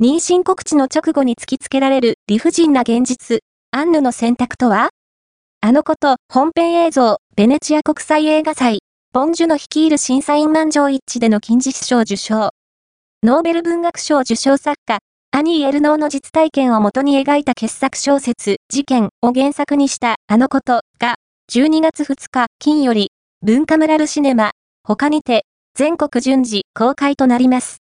妊娠告知の直後に突きつけられる理不尽な現実、アンヌの選択とは？あのこと、本編映像、ベネチア国際映画祭、ボンジュの率いる審査員満場一致での金獅賞受賞。ノーベル文学賞受賞作家、アニー・エルノーの実体験をもとに描いた傑作小説、事件を原作にしたあのことが、12月2日金より、文化村ルシネマ、他にて、全国順次公開となります。